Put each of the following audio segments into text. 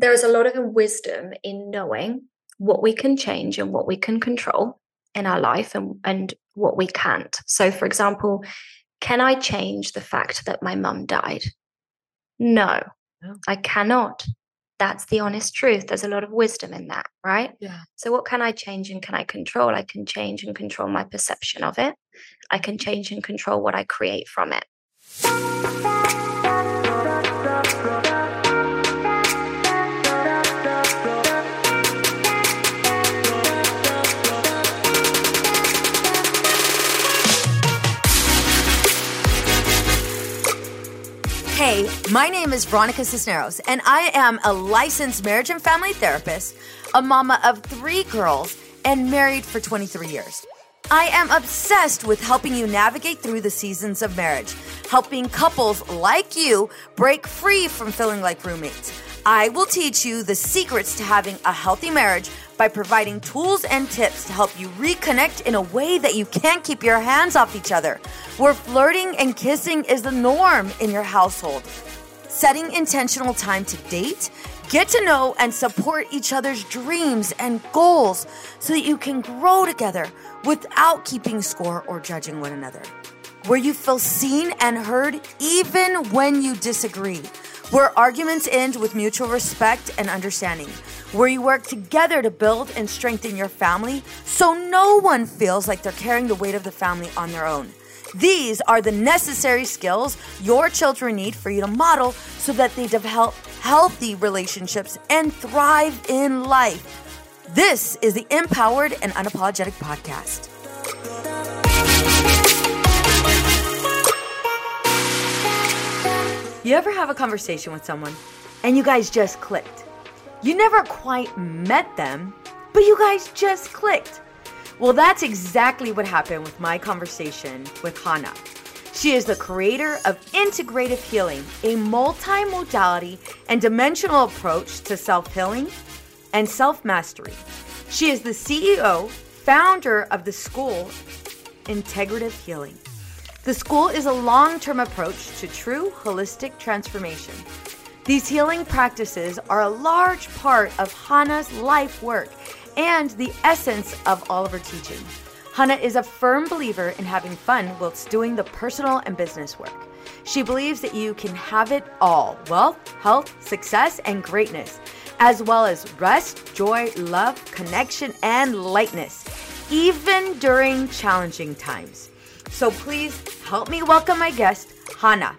there is a lot of wisdom in knowing what we can change and what we can control in our life and, and what we can't. So, for example, can I change the fact that my mum died? No, no, I cannot. That's the honest truth. There's a lot of wisdom in that, right? Yeah. So, what can I change and can I control? I can change and control my perception of it. I can change and control what I create from it. My name is Veronica Cisneros, and I am a licensed marriage and family therapist, a mama of three girls, and married for 23 years. I am obsessed with helping you navigate through the seasons of marriage, helping couples like you break free from feeling like roommates. I will teach you the secrets to having a healthy marriage by providing tools and tips to help you reconnect in a way that you can't keep your hands off each other, where flirting and kissing is the norm in your household. Setting intentional time to date, get to know and support each other's dreams and goals so that you can grow together without keeping score or judging one another. Where you feel seen and heard even when you disagree where arguments end with mutual respect and understanding, where you work together to build and strengthen your family so no one feels like they're carrying the weight of the family on their own. These are the necessary skills your children need for you to model so that they develop healthy relationships and thrive in life. This is the Empowered and Unapologetic Podcast. You ever have a conversation with someone and you guys just clicked? You never quite met them, but you guys just clicked. Well, that's exactly what happened with my conversation with Jana. She is the creator of Integrative Healing, a multimodality and dimensional approach to self healing and self mastery. She is the CEO, founder of the school Integrative Healing. The school is a long term approach to true holistic transformation. These healing practices are a large part of Jana's life work and the essence of all of her teaching. Jana is a firm believer in having fun whilst doing the personal and business work. She believes that you can have it all wealth, health, success, and greatness, as well as rest, joy, love, connection, and lightness, even during challenging times. So please help me welcome my guest, Hannah.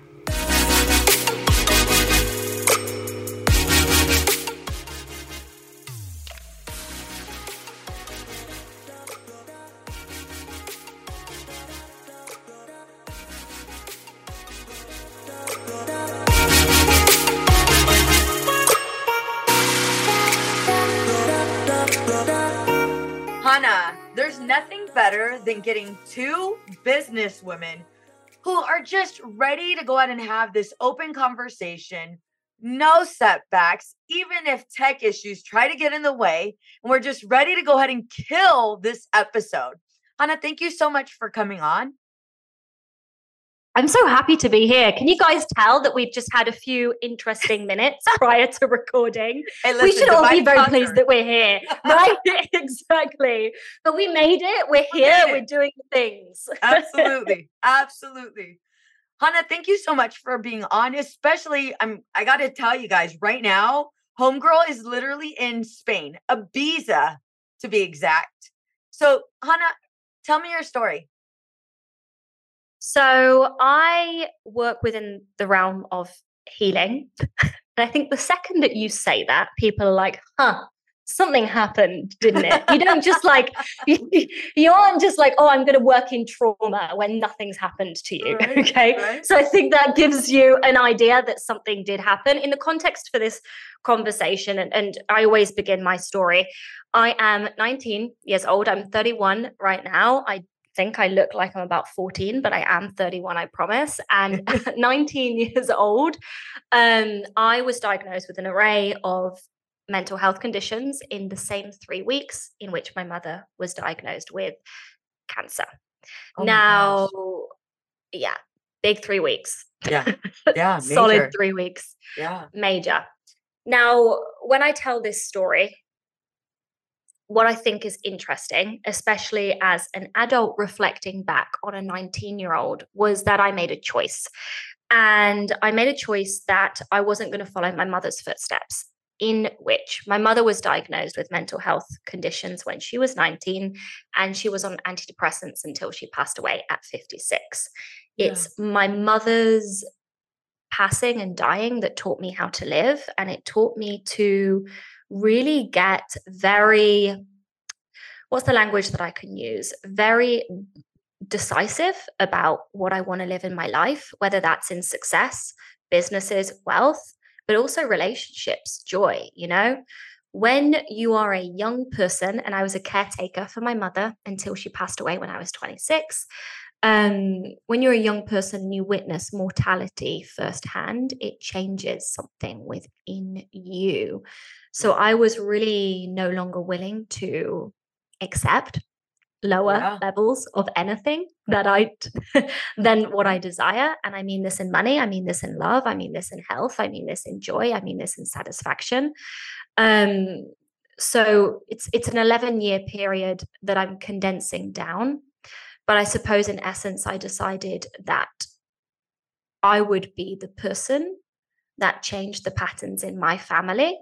Than getting two business women who are just ready to go out and have this open conversation. No setbacks, even if tech issues try to get in the way. And we're just ready to go ahead and kill this episode. Jana, thank you so much for coming on. I'm so happy to be here. Can you guys tell that we've just had a few interesting minutes prior to recording? Hey, listen, we should all be very conquer. pleased that we're here, right? exactly. But we made it. We're here. We are doing things. absolutely, absolutely. Jana, thank you so much for being on. Especially, I'm. I got to tell you guys right now, Homegirl is literally in Spain, Ibiza, to be exact. So, Jana, tell me your story. So I work within the realm of healing. and I think the second that you say that, people are like, huh, something happened, didn't it? You don't just like, you, you aren't just like, oh, I'm going to work in trauma when nothing's happened to you. Right, okay. Right. So I think that gives you an idea that something did happen. In the context for this conversation, and, and I always begin my story. I am 19 years old. I'm 31 right now. I think I look like I'm about 14, but I am 31, I promise. And 19 years old, um, I was diagnosed with an array of mental health conditions in the same three weeks in which my mother was diagnosed with cancer. Oh now, yeah, big three weeks. Yeah. Yeah. Solid three weeks. Yeah. Major. Now, when I tell this story, what I think is interesting, especially as an adult reflecting back on a 19 year old, was that I made a choice. And I made a choice that I wasn't going to follow my mother's footsteps, in which my mother was diagnosed with mental health conditions when she was 19, and she was on antidepressants until she passed away at 56. Yeah. It's my mother's passing and dying that taught me how to live. And it taught me to really get very, what's the language that I can use? Very decisive about what I want to live in my life, whether that's in success, businesses, wealth, but also relationships, joy, you know? When you are a young person, and I was a caretaker for my mother until she passed away when I was 26. Um, when you're a young person and you witness mortality firsthand, it changes something within you. So I was really no longer willing to accept lower yeah. levels of anything that I than what I desire. And I mean this in money, I mean this in love, I mean this in health, I mean this in joy, I mean this in satisfaction. Um, so it's it's an 11 year period that I'm condensing down. But I suppose in essence, I decided that I would be the person that changed the patterns in my family.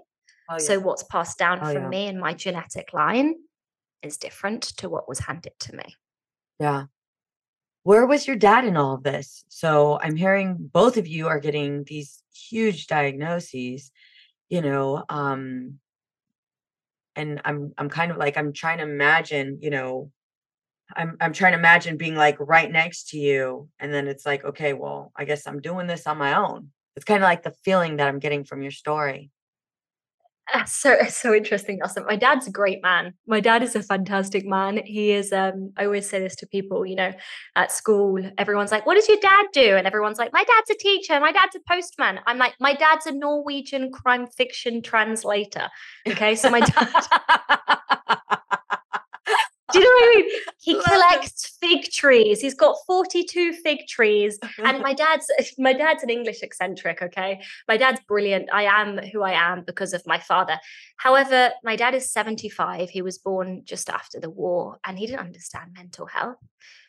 Oh, yeah. So what's passed down oh, from yeah. me in my genetic line is different to what was handed to me. Yeah. Where was your dad in all of this? So I'm hearing both of you are getting these huge diagnoses, you know, um and I'm I'm kind of like I'm trying to imagine, you know, I'm I'm trying to imagine being like right next to you and then it's like okay, well, I guess I'm doing this on my own. It's kind of like the feeling that I'm getting from your story. so so interesting awesome my dad's a great man. My dad is a fantastic man. He is um i always say this to people you know at school everyone's like what does your dad do? And everyone's like my dad's a teacher. My dad's a postman. I'm like my dad's a norwegian crime fiction translator. Okay so my dad Do you know what I mean? He collects fig trees. He's got 42 fig trees. And my dad's my dad's an English eccentric, okay? My dad's brilliant. I am who I am because of my father. However, my dad is 75. He was born just after the war and he didn't understand mental health.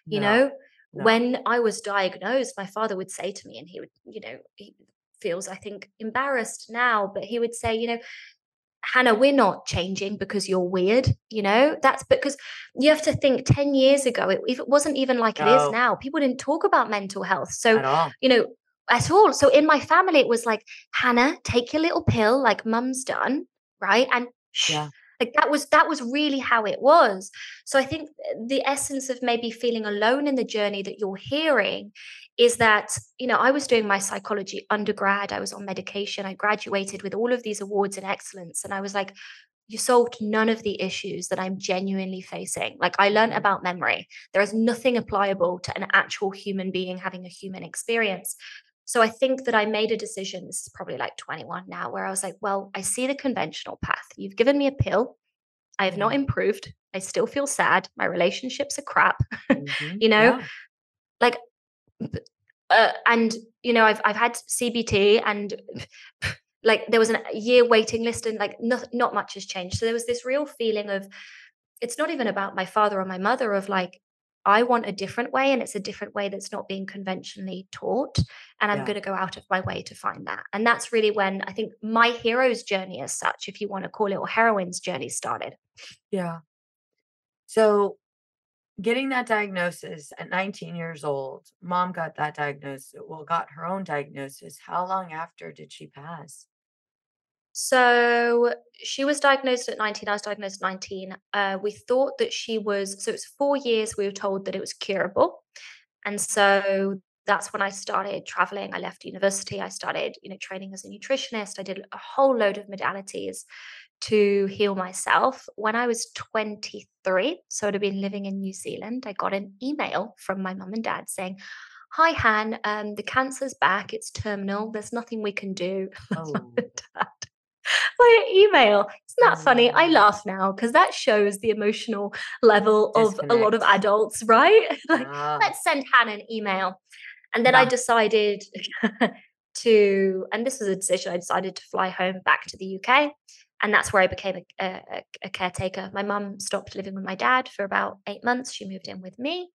You no, know, no. when I was diagnosed, my father would say to me, and he would, you know, he feels, I think, embarrassed now, but he would say, you know, Jana, we're not changing because you're weird. You know, that's because you have to think 10 years ago, it, if it wasn't even like no. it is now, people didn't talk about mental health. So, you know, at all. So in my family, it was like, Jana, take your little pill, like mum's done, right? And yeah. Like that was that was really how it was. So I think the essence of maybe feeling alone in the journey that you're hearing is that you know i was doing my psychology undergrad i was on medication i graduated with all of these awards and excellence and i was like you solved none of the issues that i'm genuinely facing like i learned mm-hmm. about memory there is nothing applicable to an actual human being having a human experience so i think that i made a decision this is probably like 21 now where i was like well i see the conventional path you've given me a pill I have not mm-hmm. improved. I still feel sad. My relationships are crap. Mm-hmm. you know, yeah. like uh, and you know I've I've had CBT and like there was a year waiting list and like not not much has changed. So there was this real feeling of it's not even about my father or my mother of like I want a different way and it's a different way that's not being conventionally taught and I'm yeah. going to go out of my way to find that. And that's really when I think my hero's journey as such if you want to call it or heroine's journey started. Yeah. So getting that diagnosis at 19 years old, mom got that diagnosis, well, got her own diagnosis. How long after did she pass? So she was diagnosed at 19. I was diagnosed at 19. Uh, we thought that she was, so it's four years we were told that it was curable. And so that's when I started traveling. I left university. I started, you know, training as a nutritionist. I did a whole load of modalities to heal myself. When I was 23, so I'd have been living in New Zealand, I got an email from my mum and dad saying, Hi, Han, um, the cancer's back. It's terminal. There's nothing we can do. Oh. My email. Isn't that funny? I mm. laugh now because that shows the emotional level Disconnect. of a lot of adults, right? like, let's send Han an email. And then yeah. I decided to, and this was a decision I decided to fly home back to the UK and that's where I became a, a, a caretaker. My mum stopped living with my dad for about eight months. She moved in with me.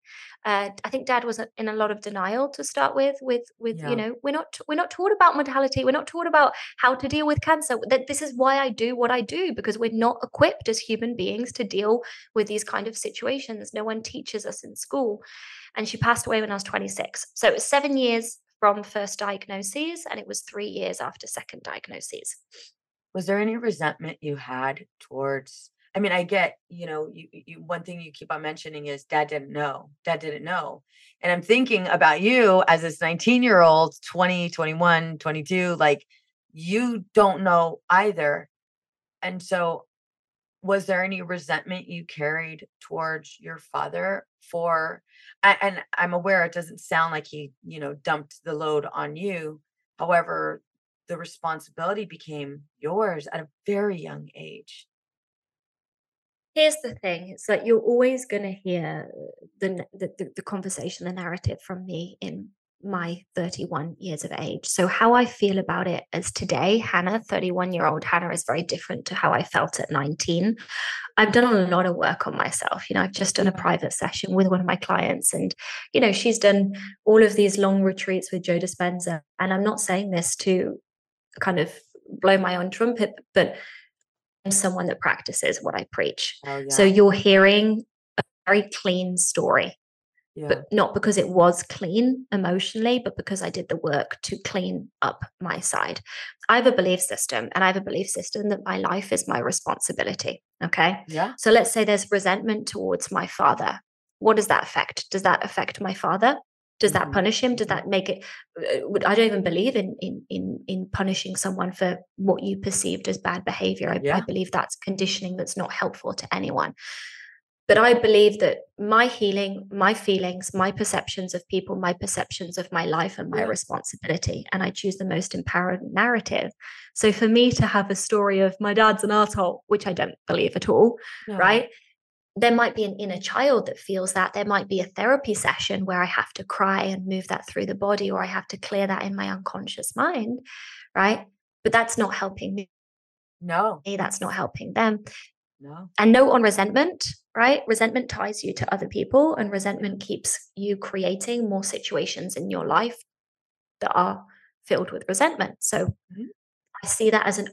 Uh, I think dad was in a lot of denial to start with. With with yeah. you know, we're not we're not taught about mortality. We're not taught about how to deal with cancer. That this is why I do what I do because we're not equipped as human beings to deal with these kind of situations. No one teaches us in school. And she passed away when I was 26. So it was seven years from first diagnoses, and it was three years after second diagnoses was there any resentment you had towards I mean, I get, you know, you, you one thing you keep on mentioning is dad didn't know. Dad didn't know. And I'm thinking about you as this 19 year old, 20, 21, 22, like you don't know either. And so was there any resentment you carried towards your father for and I'm aware it doesn't sound like he, you know, dumped the load on you. However, the responsibility became yours at a very young age. Here's the thing: it's that you're always going to hear the, the the conversation, the narrative from me in my 31 years of age. So, how I feel about it as today, Jana, 31 year old Jana, is very different to how I felt at 19. I've done a lot of work on myself. You know, I've just done a private session with one of my clients, and, you know, she's done all of these long retreats with Joe Dispenza. And I'm not saying this to kind of blow my own trumpet, but I'm someone that practices what I preach. Oh, yeah. So you're hearing a very clean story. Yeah. But not because it was clean emotionally, but because I did the work to clean up my side. I have a belief system, and I have a belief system that my life is my responsibility. Okay. Yeah. So let's say there's resentment towards my father. What does that affect? Does that affect my father? Does that mm-hmm. punish him does that make it uh, i don't even believe in in in, in punishing someone for what you perceived as bad behavior I, yeah. I believe that's conditioning that's not helpful to anyone but i believe that my healing my feelings my perceptions of people my perceptions of my life and my yeah. responsibility and i choose the most empowering narrative so for me to have a story of my dad's an asshole which i don't believe at all, right? There might be an inner child that feels that. There might be a therapy session where I have to cry and move that through the body, or I have to clear that in my unconscious mind, right? But that's not helping me. No. That's not helping them. No. And note on resentment, right? Resentment ties you to other people, and resentment keeps you creating more situations in your life that are filled with resentment. So mm-hmm. I see that as an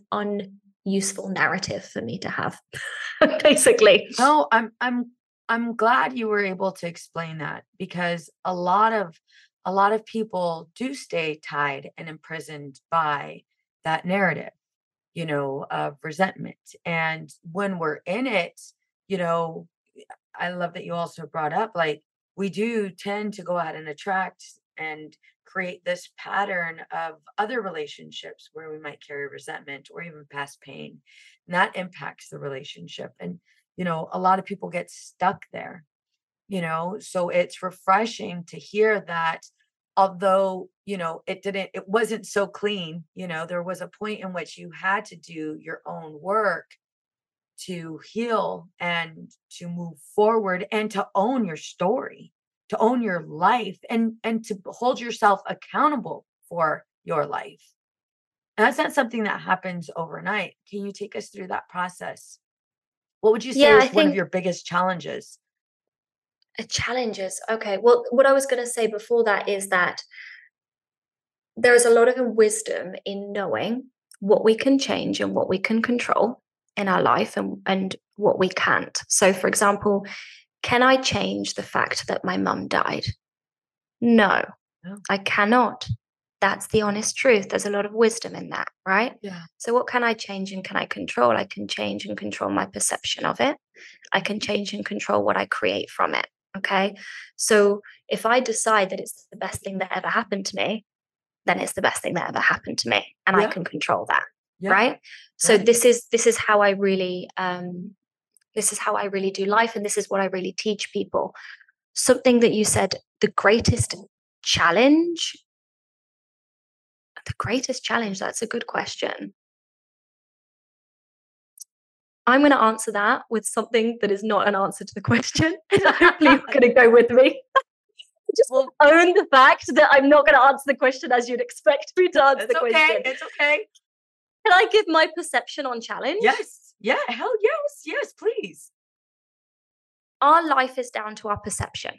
unuseful narrative for me to have basically no i'm i'm i'm glad you were able to explain that because a lot of a lot of people do stay tied and imprisoned by that narrative you know of resentment and when we're in it you know i love that you also brought up like we do tend to go out and attract and create this pattern of other relationships where we might carry resentment or even past pain. And that impacts the relationship. And, you know, a lot of people get stuck there, you know, so it's refreshing to hear that although you know it didn't it wasn't so clean you know there was a point in which you had to do your own work to heal and to move forward and to own your story to own your life and and to hold yourself accountable for your life and that's not something that happens overnight. Can you take us through that process? What would you say yeah, is one of your biggest challenges? Uh, challenges okay. Well what i was going to say before that is that there is a lot of wisdom in knowing what we can change and what we can control in our life and, and what we can't. So for example can I change the fact that my mum died? No, no, I cannot. That's the honest truth. There's a lot of wisdom in that, right? Yeah. So, what can I change and can I control? I can change and control my perception of it. I can change and control what I create from it. Okay. So, if I decide that it's the best thing that ever happened to me, then it's the best thing that ever happened to me, and yeah. I can control that. Yeah. Right. So right. this is this is how I really um, this is how I really do life, and this is what I really teach people. Something that you said, the greatest challenge. The greatest challenge, that's a good question. I'm going to answer that with something that is not an answer to the question. Hopefully, you're going to go with me. just well, own the fact that I'm not going to answer the question as you'd expect me to answer the okay, question. It's okay. Can I give my perception on challenge? Yes. Yeah. Hell yes. Yes, please. Our life is down to our perception.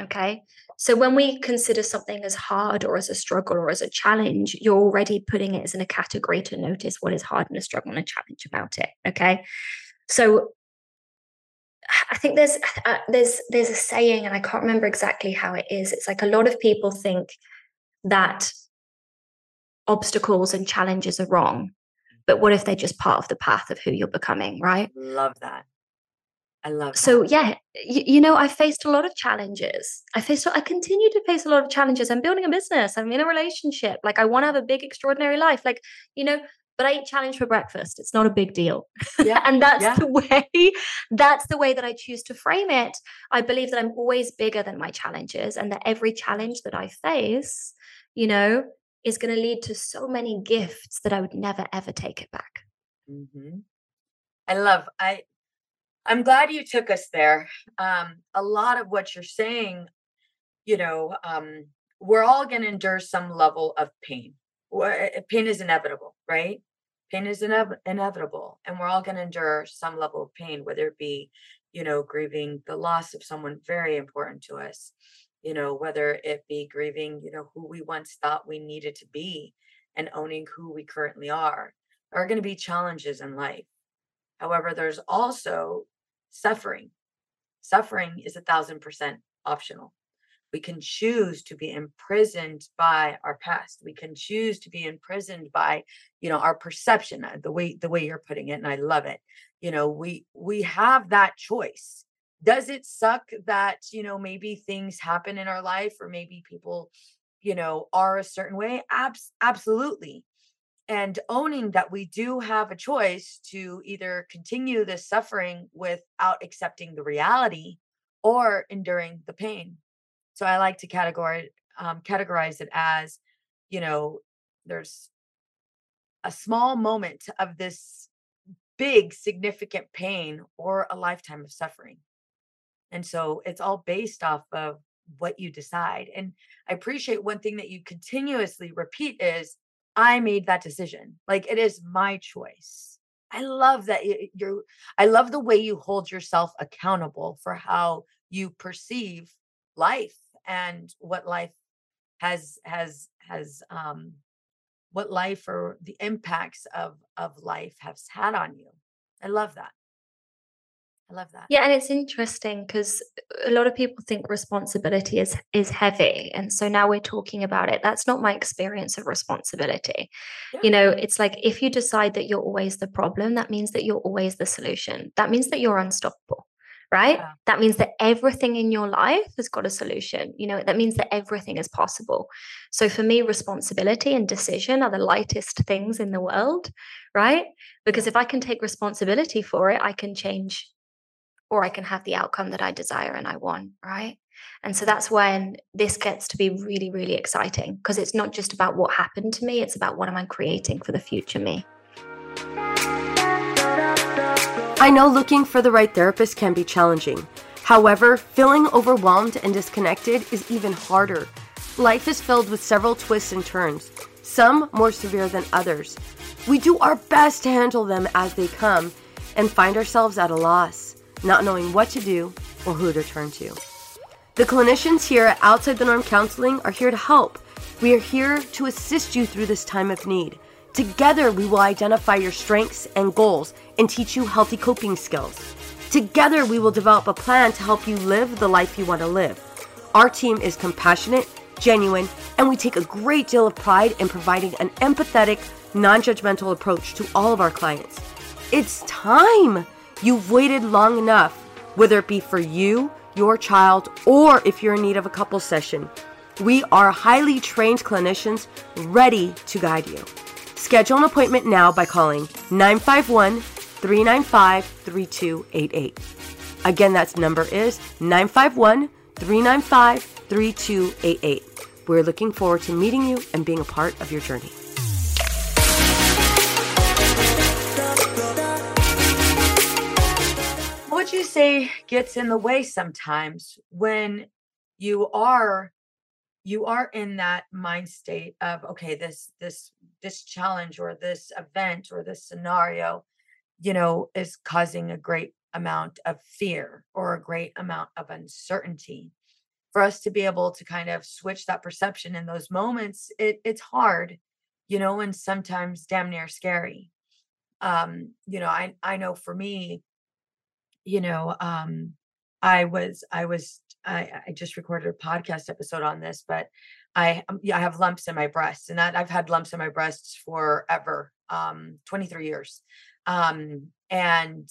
Okay. So when we consider something as hard or as a struggle or as a challenge, you're already putting it as in a category to notice what is hard and a struggle and a challenge about it. Okay. So I think there's uh, there's there's a saying, and I can't remember exactly how it is. It's like a lot of people think that obstacles and challenges are wrong, but what if they're just part of the path of who you're becoming, right? Love that. I love. So yeah, you, you, know, I faced a lot of challenges. I faced, I continue to face a lot of challenges. I'm building a business. I'm in a relationship. Like I want to have a big, extraordinary life. Like you know, but I eat challenge for breakfast. It's not a big deal. Yeah, and that's yeah. the way, that's the way that I choose to frame it. I believe that I'm always bigger than my challenges and that every challenge that I face, you know, is going to lead to so many gifts that I would never ever take it back. Mm-hmm. I love, I, I'm glad you took us there. Um, a lot of what you're saying, you know, um, we're all going to endure some level of pain. Eh, pain is inevitable, right? Pain is inev- inevitable, and we're all going to endure some level of pain, whether it be, you know, grieving the loss of someone very important to us, you know, whether it be grieving, you know, who we once thought we needed to be and owning who we currently are. There are going to be challenges in life. However, there's also suffering. Suffering is a thousand percent optional. We can choose to be imprisoned by our past. We can choose to be imprisoned by, you know, our perception, uh, the way the way you're putting it, and I love it. You know, we we have that choice. Does it suck that, you know, maybe things happen in our life or maybe people, you know, are a certain way? Abs- absolutely and owning that we do have a choice to either continue this suffering without accepting the reality or enduring the pain. So i like to categorize um, categorize it as you know there's a small moment of this big significant pain or a lifetime of suffering. And so it's all based off of what you decide. And i appreciate one thing that you continuously repeat is I made that decision. Like it is my choice. I love that you're, I love the way you hold yourself accountable for how you perceive life and what life has, has, has, um, what life or the impacts of, of life has had on you. I love that. I love that. Yeah, and it's interesting because a lot of people think responsibility is is heavy, and so now we're talking about it. That's not my experience of responsibility. Yeah. You know, it's like if you decide that you're always the problem, that means that you're always the solution. That means that you're unstoppable right? Yeah. That means that everything in your life has got a solution. You know, that means that everything is possible. So for me, responsibility and decision are the lightest things in the world, right? Because if I can take responsibility for it, I can change or I can have the outcome that I desire and I want, right? And so that's when this gets to be really, really exciting because it's not just about what happened to me, it's about what am I creating for the future me. I know looking for the right therapist can be challenging. However, feeling overwhelmed and disconnected is even harder. Life is filled with several twists and turns, some more severe than others. We do our best to handle them as they come and find ourselves at a loss not knowing what to do or who to turn to. The clinicians here at Outside the Norm Counseling are here to help. We are here to assist you through this time of need. Together, we will identify your strengths and goals and teach you healthy coping skills. Together, we will develop a plan to help you live the life you want to live. Our team is compassionate, genuine, and we take a great deal of pride in providing an empathetic, non judgmental approach to all of our clients. It's time! You've waited long enough, whether it be for you, your child, or if you're in need of a couple session. We are highly trained clinicians ready to guide you. Schedule an appointment now by calling 951 395 3288. Again, that number is 951 395 3288. We're looking forward to meeting you and being a part of your journey. You say gets in the way sometimes when you are you are in that mind state of okay this this this challenge or this event or this scenario you know is causing a great amount of fear or a great amount of uncertainty. For us to be able to kind of switch that perception in those moments it, it's hard you know and sometimes damn near scary. Um you know i i know for me you know um i was i was i i just recorded a podcast episode on this but i um, i have lumps in my breasts and that i've had lumps in my breasts forever um 23 years um and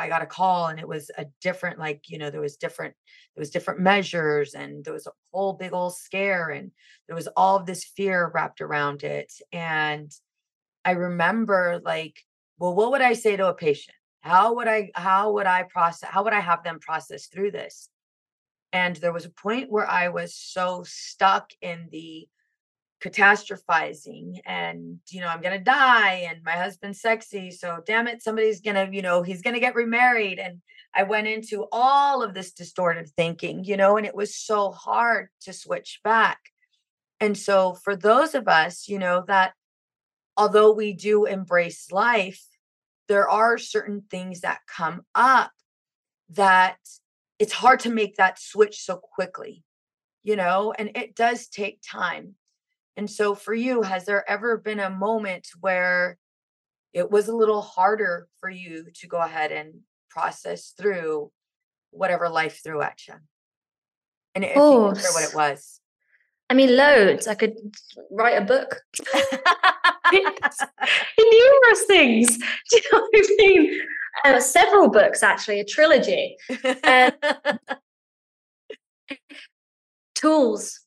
I got a call and it was a different, like, you know, there was different, there was different measures and there was a whole big old scare and there was all of this fear wrapped around it. And I remember like, well, what would I say to a patient? How would I, how would I process, how would I have them process through this? And there was a point where I was so stuck in the catastrophizing and you know i'm gonna die and my husband's sexy so damn it somebody's gonna you know he's gonna get remarried and i went into all of this distorted thinking you know and it was so hard to switch back and so for those of us you know that although we do embrace life there are certain things that come up that it's hard to make that switch so quickly you know and it does take time and so for you, has there ever been a moment where it was a little harder for you to go ahead and process through whatever life threw at you? And if you oh, can what it was. I mean, loads. I could write a book. Numerous things. Do you know what I mean? Uh, several books, actually, a trilogy. Uh, tools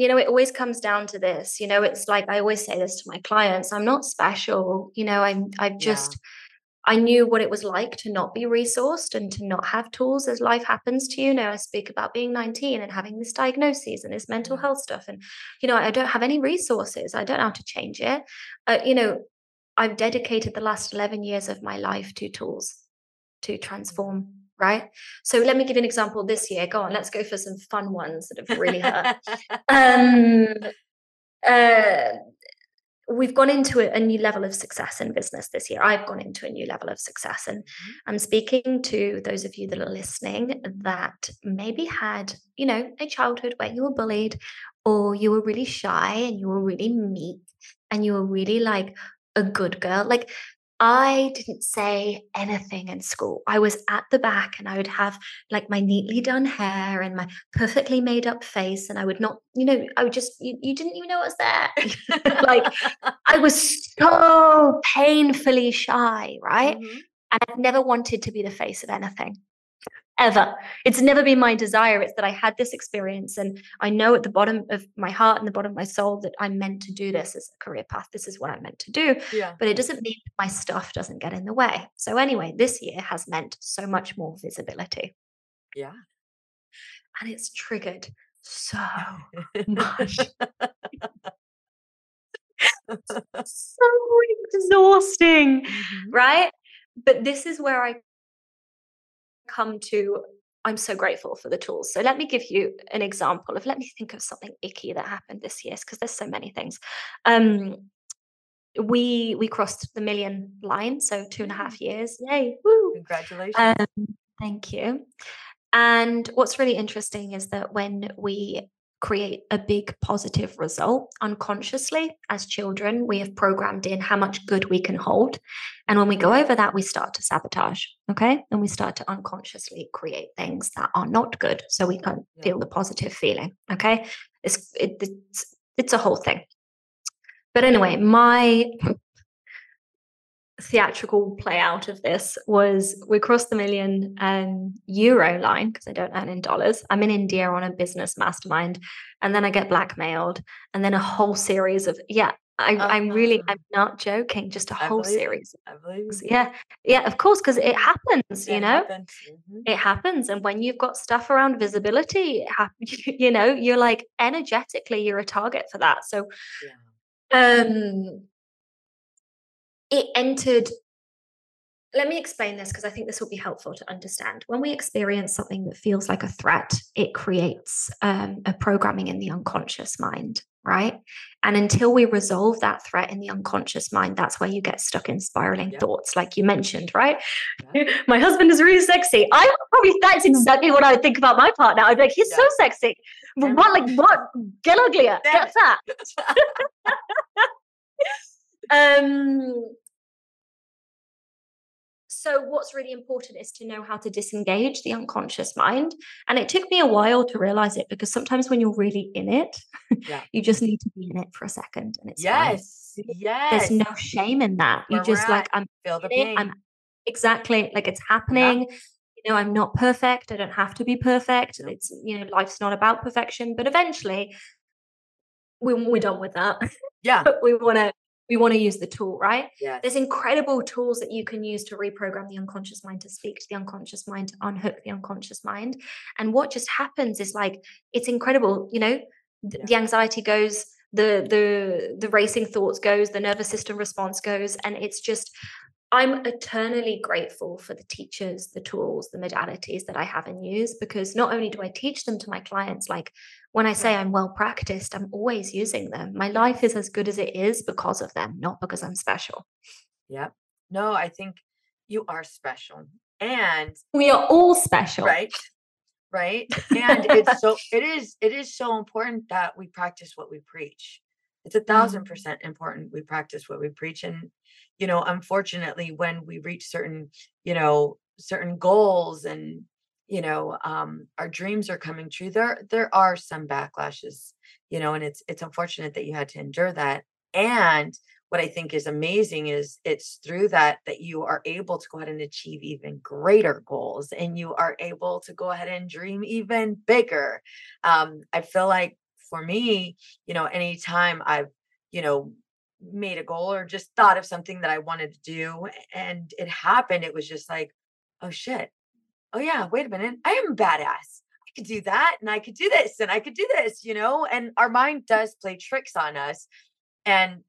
you know, it always comes down to this. You know, it's like I always say this to my clients I'm not special. You know, I'm, I've just, yeah. I knew what it was like to not be resourced and to not have tools as life happens to you. know, I speak about being 19 and having this diagnosis and this mental health stuff. And, you know, I don't have any resources. I don't know how to change it. Uh, you know, I've dedicated the last 11 years of my life to tools to transform right? So let me give you an example this year. Go on, let's go for some fun ones that have really hurt. um, uh, we've gone into a, new level of success in business this year. I've gone into a new level of success. And mm-hmm. I'm speaking to those of you that are listening that maybe had, you know, a childhood where you were bullied or you were really shy and you were really meek and you were really like a good girl. Like I didn't say anything in school. I was at the back and I would have like my neatly done hair and my perfectly made up face. And I would not, you know, I would just, you, you didn't even know I was there. like I was so painfully shy, right? Mm-hmm. And I've never wanted to be the face of anything ever. It's never been my desire. It's that I had this experience and I know at the bottom of my heart and the bottom of my soul that I'm meant to do this as a career path. This is what I'm meant to do. Yeah. But it doesn't mean my stuff doesn't get in the way. So, anyway, this year has meant so much more visibility. Yeah. And it's triggered so much. so exhausting, mm-hmm. right? But this is where I come to I'm so grateful for the tools. So let me give you an example of let me think of something icky that happened this year because there's so many things. Um, we we crossed the million line, so two and a half years. Yay! Woo! Congratulations. Um, thank you. And what's really interesting is that when we create a big positive result unconsciously. As children we have programmed in how much good we can hold. And when we go over that we start to sabotage okay? And we start to unconsciously create things that are not good so we can yeah. feel the positive feeling okay? It's it, it's it's a whole thing. But anyway my theatrical play out of this was we crossed the million um, euro line because I don't earn in dollars. I'm in India on a business mastermind, and then I get blackmailed, and then a whole series of yeah. I, am really, I'm not joking. Just a whole series. I believe. Yeah, yeah, of course, because it happens. It you know, happens. Mm-hmm. it happens. And when you've got stuff around visibility, it happens. You know, you're like energetically, you're a target for that. So, yeah. um, it entered let me explain this because I think this will be helpful to understand. When we experience something that feels like a threat, it creates um, a programming in the unconscious mind, right? And until we resolve that threat in the unconscious mind, that's where you get stuck in spiraling Yeah. thoughts, like you mentioned, right? my husband is really sexy. I probably that's exactly what I would think about my partner. I'd be like, he's so sexy. But what, like, what? Get uglier. Get fat. Um, so what's really important is to know how to disengage the unconscious mind. And it took me a while to realize it because sometimes when you're really in it, Yeah. you just need to be in it for a second and it's fine. yes. Yes. There's no shame in that. You just like, at, I'm Feel the pain. I'm exactly like it's happening. You know, I'm not perfect. I don't have to be perfect. It's you know, life's not about perfection. But eventually, we, we're done with that. yeah. we want to we want to use the tool, right? Yes. There's incredible tools that you can use to reprogram the unconscious mind, to speak to the unconscious mind, to unhook the unconscious mind. And what just happens is like it's incredible, you know, th- Yeah. the anxiety goes, the the the racing thoughts goes, the nervous system response goes, and it's just I'm eternally grateful for the teachers, the tools, the modalities that I have and use because not only do I teach them to my clients, like when I say I'm well practiced, I'm always using them. My life is as good as it is because of them, not because I'm special. Yeah. No, I think you are special. And We are all special. right. Right. And it's so it is it is so important that we practice what we preach. It's a thousand Mm. percent important we practice what we preach. And, you know, unfortunately, when we reach certain, you know, certain goals and you know um our dreams are coming true there there are some backlashes you know and it's it's unfortunate that you had to endure that and what i think is amazing is it's through that that you are able to go ahead and achieve even greater goals and you are able to go ahead and dream even bigger um i feel like for me you know anytime i've you know made a goal or just thought of something that i wanted to do and it happened it was just like oh shit oh yeah, wait a minute, I am badass. I could do that and I could do this and I could do this, you know? And our mind does play tricks on us. And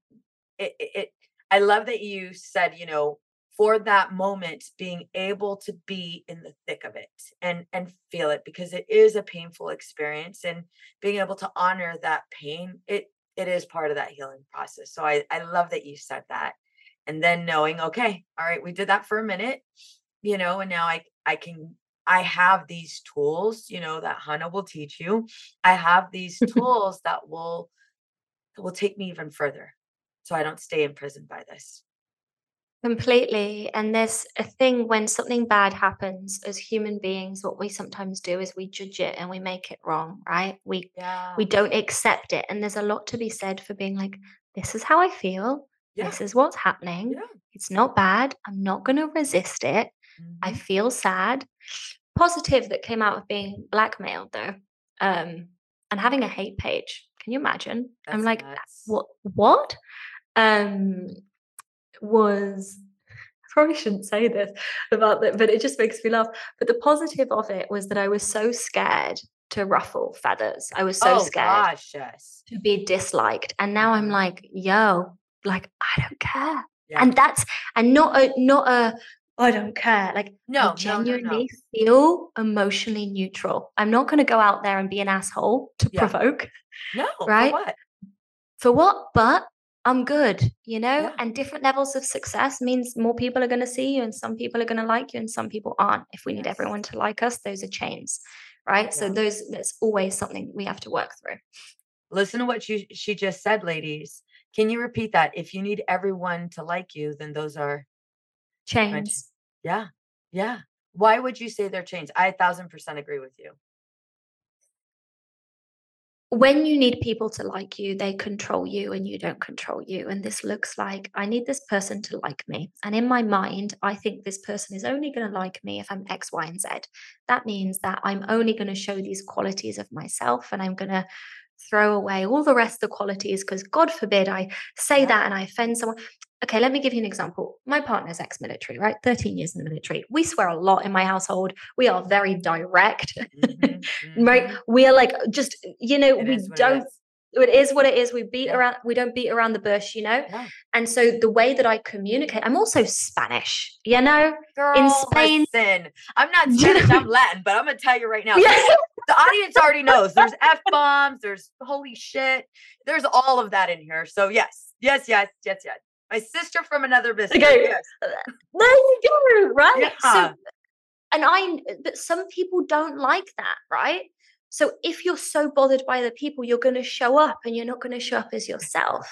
it, it, it I love that you said, you know, for that moment, being able to be in the thick of it and and feel it because it is a painful experience and being able to honor that pain, it it is part of that healing process. So I, I love that you said that. And then knowing, okay, all right, we did that for a minute you know and now i i can i have these tools you know that jana will teach you i have these tools that will that will take me even further so i don't stay imprisoned by this Completely. And there's a thing when something bad happens as human beings, what we sometimes do is we judge it and we make it wrong, right? We yeah we don't accept it. And there's a lot to be said for being like, this is how I feel. Yeah This is what's happening. yeah It's not bad. I'm not going to resist it. I mhm, feel sad. Positive that came out of being blackmailed though, um, and having a hate page. Can you imagine? I'm like, nuts. what? What? Um, was I probably shouldn't say this about that, but it just makes me laugh. But the positive of it was that I was so scared to ruffle feathers. I was so oh scared gosh yes to be disliked, and now I'm Mhm. like, yo, like I don't care, yeah and that's and not a not a I don't care. Like no I no no genuinely no feel emotionally neutral. I'm not going to go out there and be an asshole to Yeah. provoke. no for Right? what For what? But I'm good, you know? Yeah. And different levels of success means more people are going to see you and some people are going to like you and some people aren't. If we need Yes. everyone to like us, those are chains. Right? So those that's always something we have to work through. listen to what you she just said ladies can you repeat that if you need everyone to like you then those are Chains. yeah yeah why would you say they're chains i a thousand percent agree with you when you need people to like you, they control you and you don't control you. And this looks like I need this person to like me. And in my mind, I think this person is only going to like me if I'm X, Y, and Z. That means that I'm only going to show these qualities of myself and I'm going to throw away all the rest of the qualities because God forbid I say that and I offend someone. Okay, let me give you an example. My partner's ex military, right? 13 years in the military. We swear a lot in my household. We are very direct Mhm, right mhm. we are like just you know It we is what it don't. It is what it is. We beat Yeah. around, we don't beat around the bush, you know? Yeah. And so the way that I communicate, I'm also Spanish, you know? Girl, Spain- listen, I'm not Spanish, I'm Latin, but I'm gonna tell you right now. Yeah. The audience already knows there's F bombs, there's holy shit, there's all of that in here. So yes, yes, yes, yes, yes. My sister from another business Okay. Yes. Uh, there you go, right? Yeah. So, and I, but some people don't like that, right? So if you're so bothered by the people, you're going to show up and you're not going to show up as yourself,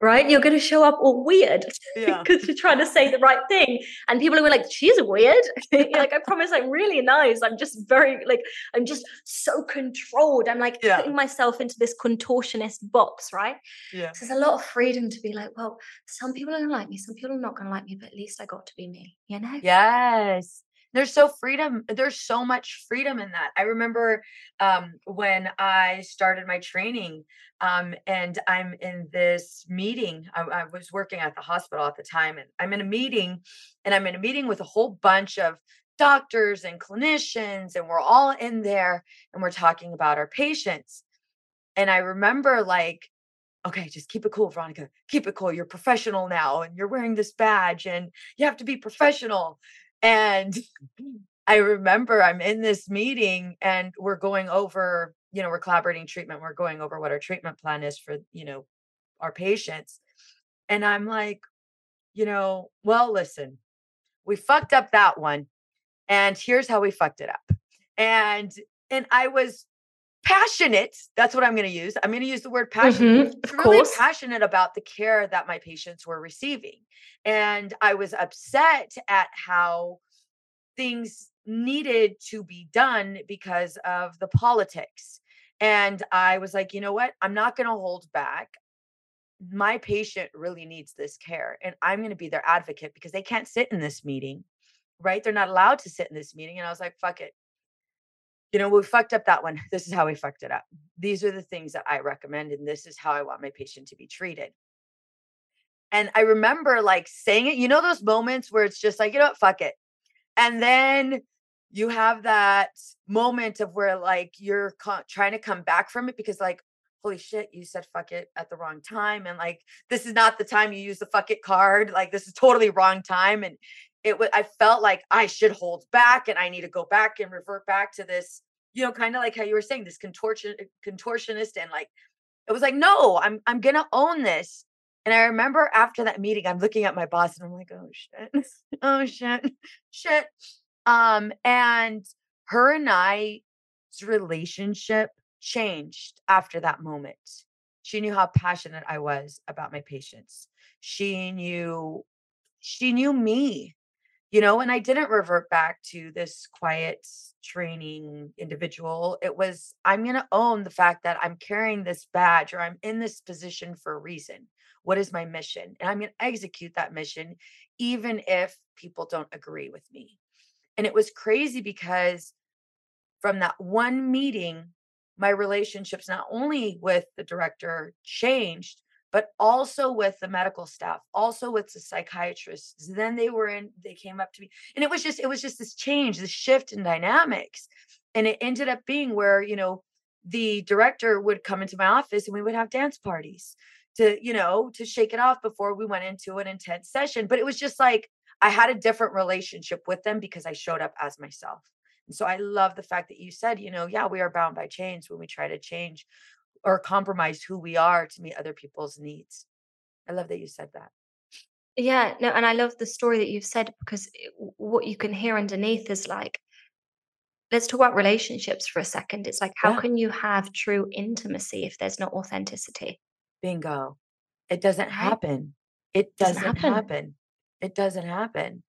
right? You're going to show up all weird Yeah. because you're trying to say the right thing. And people are like, she's weird. Like, I promise I'm really nice. I'm just very, like, I'm just so controlled. I'm like Yeah. putting myself into this contortionist box, right? Yeah. So there's a lot of freedom to be like, well, some people are going to like me, some people are not going to like me, but at least I got to be me, you know? Yes. There's so freedom. There's so much freedom in that. I remember um, when I started my training, um, and I'm in this meeting. I, I was working at the hospital at the time, and I'm in a meeting, and I'm in a meeting with a whole bunch of doctors and clinicians, and we're all in there, and we're talking about our patients. And I remember like okay, just keep it cool, Veronica. Keep it cool. You're professional now and you're wearing this badge and you have to be professional. And I remember I'm in this meeting and we're going over, you know, we're collaborating treatment. We're going over what our treatment plan is for, you know, our patients. And I'm like, you know, well, listen, we fucked up that one. And here's how we fucked it up. And and I was passionate. That's what I'm going to use. I'm going to use the word passionate Mhm, of really course. passionate about the care that my patients were receiving. And I was upset at how things needed to be done because of the politics. And I was like, you know what? I'm not going to hold back. My patient really needs this care. And I'm going to be their advocate because they can't sit in this meeting, right? They're not allowed to sit in this meeting. And I was like, fuck it. You know, we fucked up that one. This is how we fucked it up these are the things that I recommend, and this is how I want my patient to be treated. And I remember like saying it, you know, those moments where it's just like, you know what, fuck it. And then you have that moment of where like you're co- trying to come back from it because, like, holy shit, you said fuck it at the wrong time. And like, this is not the time you use the fuck it card. Like, this is totally wrong time. And it was, I felt like I should hold back and I need to go back and revert back to this you know, kind of like how you were saying, this contortion contortionist, and like it was like, no, I'm I'm gonna own this. And I remember after that meeting, I'm looking at my boss and I'm like, oh shit, oh shit, shit. Um, and her and I's relationship changed after that moment. She knew how passionate I was about my patients. She knew she knew me you know and i didn't revert back to this quiet training individual. It was i'm going to own the fact that i'm carrying this badge or i'm in this position for a reason. What is my mission? And i'm going to execute that mission even if people don't agree with me. And it was crazy because from that one meeting my relationships not only with the director changed but also with the medical staff, also with the psychiatrists. Then they were in, they came up to me. And it was just, it was just this change, this shift in dynamics. And it ended up being where, you know, the director would come into my office and we would have dance parties to, you know, to shake it off before we went into an intense session. But it was just like I had a different relationship with them because I showed up as myself. And so I love the fact that you said, you know, yeah, we are bound by chains when we try to change or compromise who we are to meet other people's needs. I love that you said that. Yeah, no, and I love the story that you've said because eh, it- what you can hear underneath is like, let's talk about relationships for a second. It's like, how Yeah. can you have true intimacy if there's no authenticity? Bingo. It doesn't happen. It Doesn't doesn't happen. happen. It doesn't happen.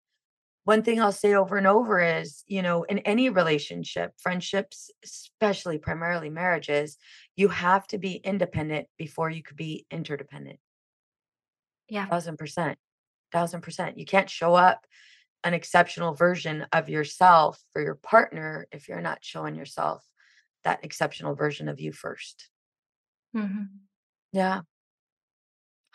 One thing I'll say over and over is, you know, in any relationship, friendships, especially primarily marriages, you have to be independent before you could be interdependent. Yeah. Thousand percent. Thousand percent. You can't show up an exceptional version of yourself for your partner if you're not showing yourself that exceptional version of you first. hmm Yeah.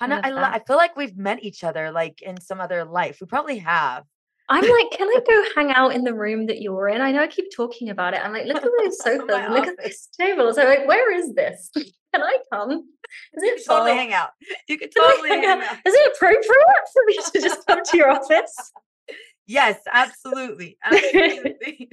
Jana, love I, lo- I feel like we've met each other like in some other life. We probably have. I'm like, can I go hang out in the room that you're in? I know I keep talking about it. I'm like, look at those sofas, look at this table. So like, where is this? can I come? Is You it totally hang out. You could Can totally hang hang out? out. Is it appropriate for me to just come to your office? Yes, absolutely. Absolutely.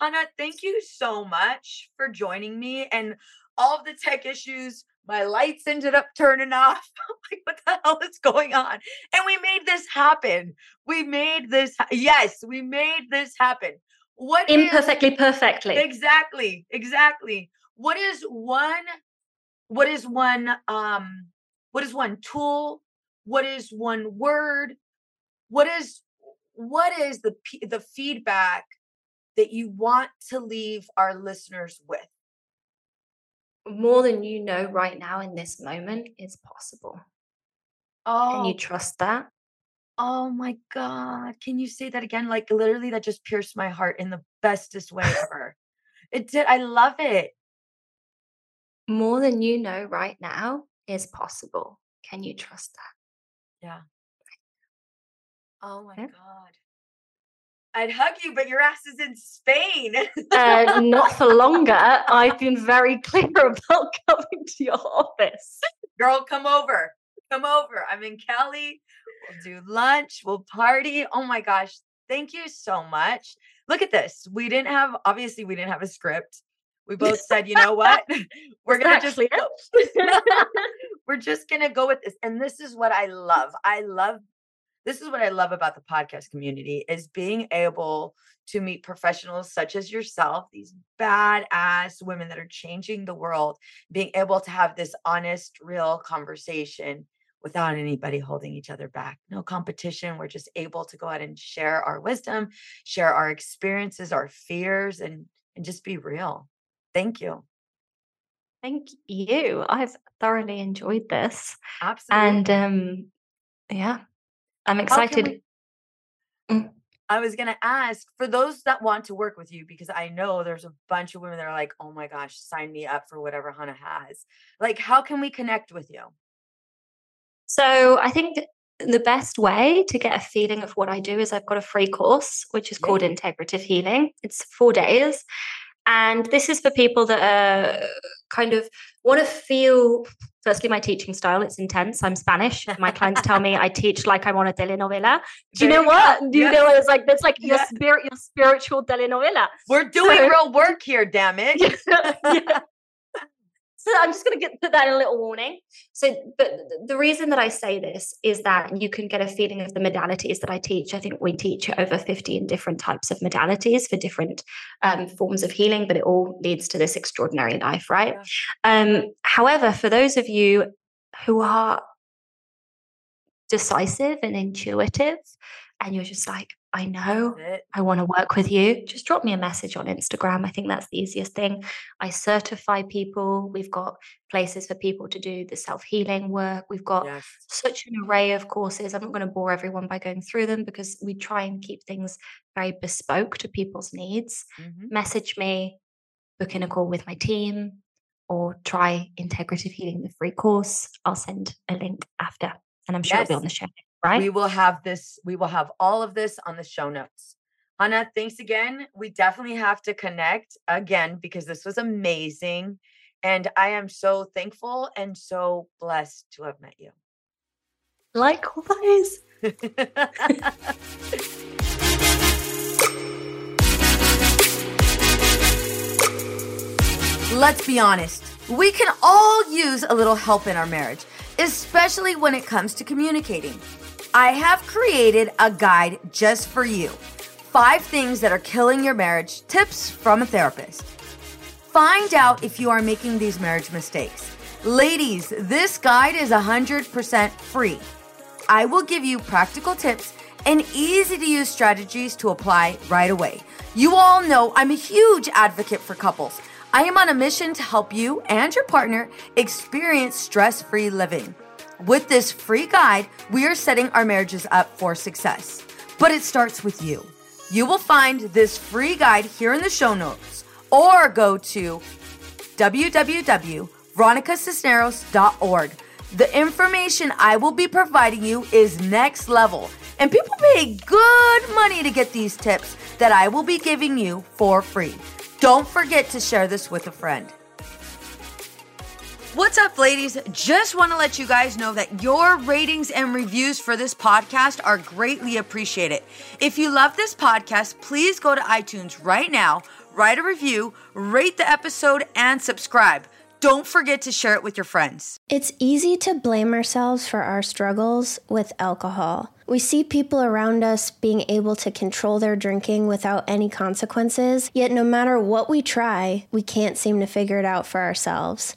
Jana, thank you so much for joining me and all of the tech issues. My lights ended up turning off. Like, what the hell is going on? And we made this happen. We made this. ha- Yes, we made this happen. What Imperfectly, perfectly. exactly exactly what is one what is one um what is one tool what is one word what is what is the p- the feedback that you want to leave our listeners with More than you know right now in this moment is possible. Oh can you trust that? oh my god can you say that again like literally that just pierced my heart in the bestest way ever it did i love it More than you know right now is possible. Can you trust that? Yeah. Oh my Yeah. god i'd hug you but your ass is in spain Uh, not for longer. I've been very clear about coming to your office. girl, come over. Come over. I'm in Cali. We'll do lunch. We'll party. Oh my gosh. Thank you so much. Look at this. We didn't have, obviously, we didn't have a script. We both said, you know what? We're going to just go. We're just going to go with this. And this is what I love. I love, this is what I love about the podcast community is being able to meet professionals such as yourself, these badass women that are changing the world, being able to have this honest, real conversation without anybody holding each other back. No competition. We're just able to go out and share our wisdom, share our experiences, our fears, and and just be real. Thank you. Thank you. I've thoroughly enjoyed this. Absolutely. And um yeah, I'm excited. we- Mm. I was going to ask for those that want to work with you, because I know there's a bunch of women that are like, oh my gosh, sign me up for whatever Jana has. Like, how can we connect with you? So I think the best way to get a feeling of what I do is I've got a free course, which is Yeah. called Integrative Healing. It's four days. And this is for people that are kind of want to feel, firstly, my teaching style, it's intense. I'm Spanish. My clients tell me I teach like I'm on a telenovela. Do you know what? Do you Yeah. know it's like? It's like your spirit, your spiritual telenovela. We're doing So- real work here, damn it. yeah. So I'm just going to get put that in a little warning. So, but the reason that I say this is that you can get a feeling of the modalities that I teach. I think we teach over 15 different types of modalities for different um, forms of healing, but it all leads to this extraordinary life, right? Um, however, for those of you who are decisive and intuitive, and you're just like, I know I want to work with you, just drop me a message on Instagram. I think that's the easiest thing. I certify people. We've got places for people to do the self healing work. We've got Yes. such an array of courses. I'm not going to bore everyone by going through them because we try and keep things very bespoke to people's needs. Mhm. Message me, book in a call with my team, or try Integrative Healing, the free course. I'll send a link after, and I'm sure it'll be on the show, right? We will have this, we will have all of this on the show notes. Jana, thanks again. We definitely have to connect again because this was amazing. And I am so thankful and so blessed to have met you. Likewise. Let's be honest, we can all use a little help in our marriage, especially when it comes to communicating. I have created a guide just for you five things that are killing your marriage, tips from a therapist. Find out if you are making these marriage mistakes. Ladies, this guide is 100% free. I will give you practical tips and easy to use strategies to apply right away. You all know I'm a huge advocate for couples. I am on a mission to help you and your partner experience stress free living. With this free guide, we are setting our marriages up for success. But it starts with you. You will find this free guide here in the show notes or go to www.veronicacisneros.org. The information I will be providing you is next level, and people pay good money to get these tips that I will be giving you for free. Don't forget to share this with a friend. What's up, ladies? Just want to let you guys know that your ratings and reviews for this podcast are greatly appreciated. If you love this podcast, please go to iTunes right now, write a review, rate the episode, and subscribe. Don't forget to share it with your friends. It's easy to blame ourselves for our struggles with alcohol. We see people around us being able to control their drinking without any consequences, yet, no matter what we try, we can't seem to figure it out for ourselves.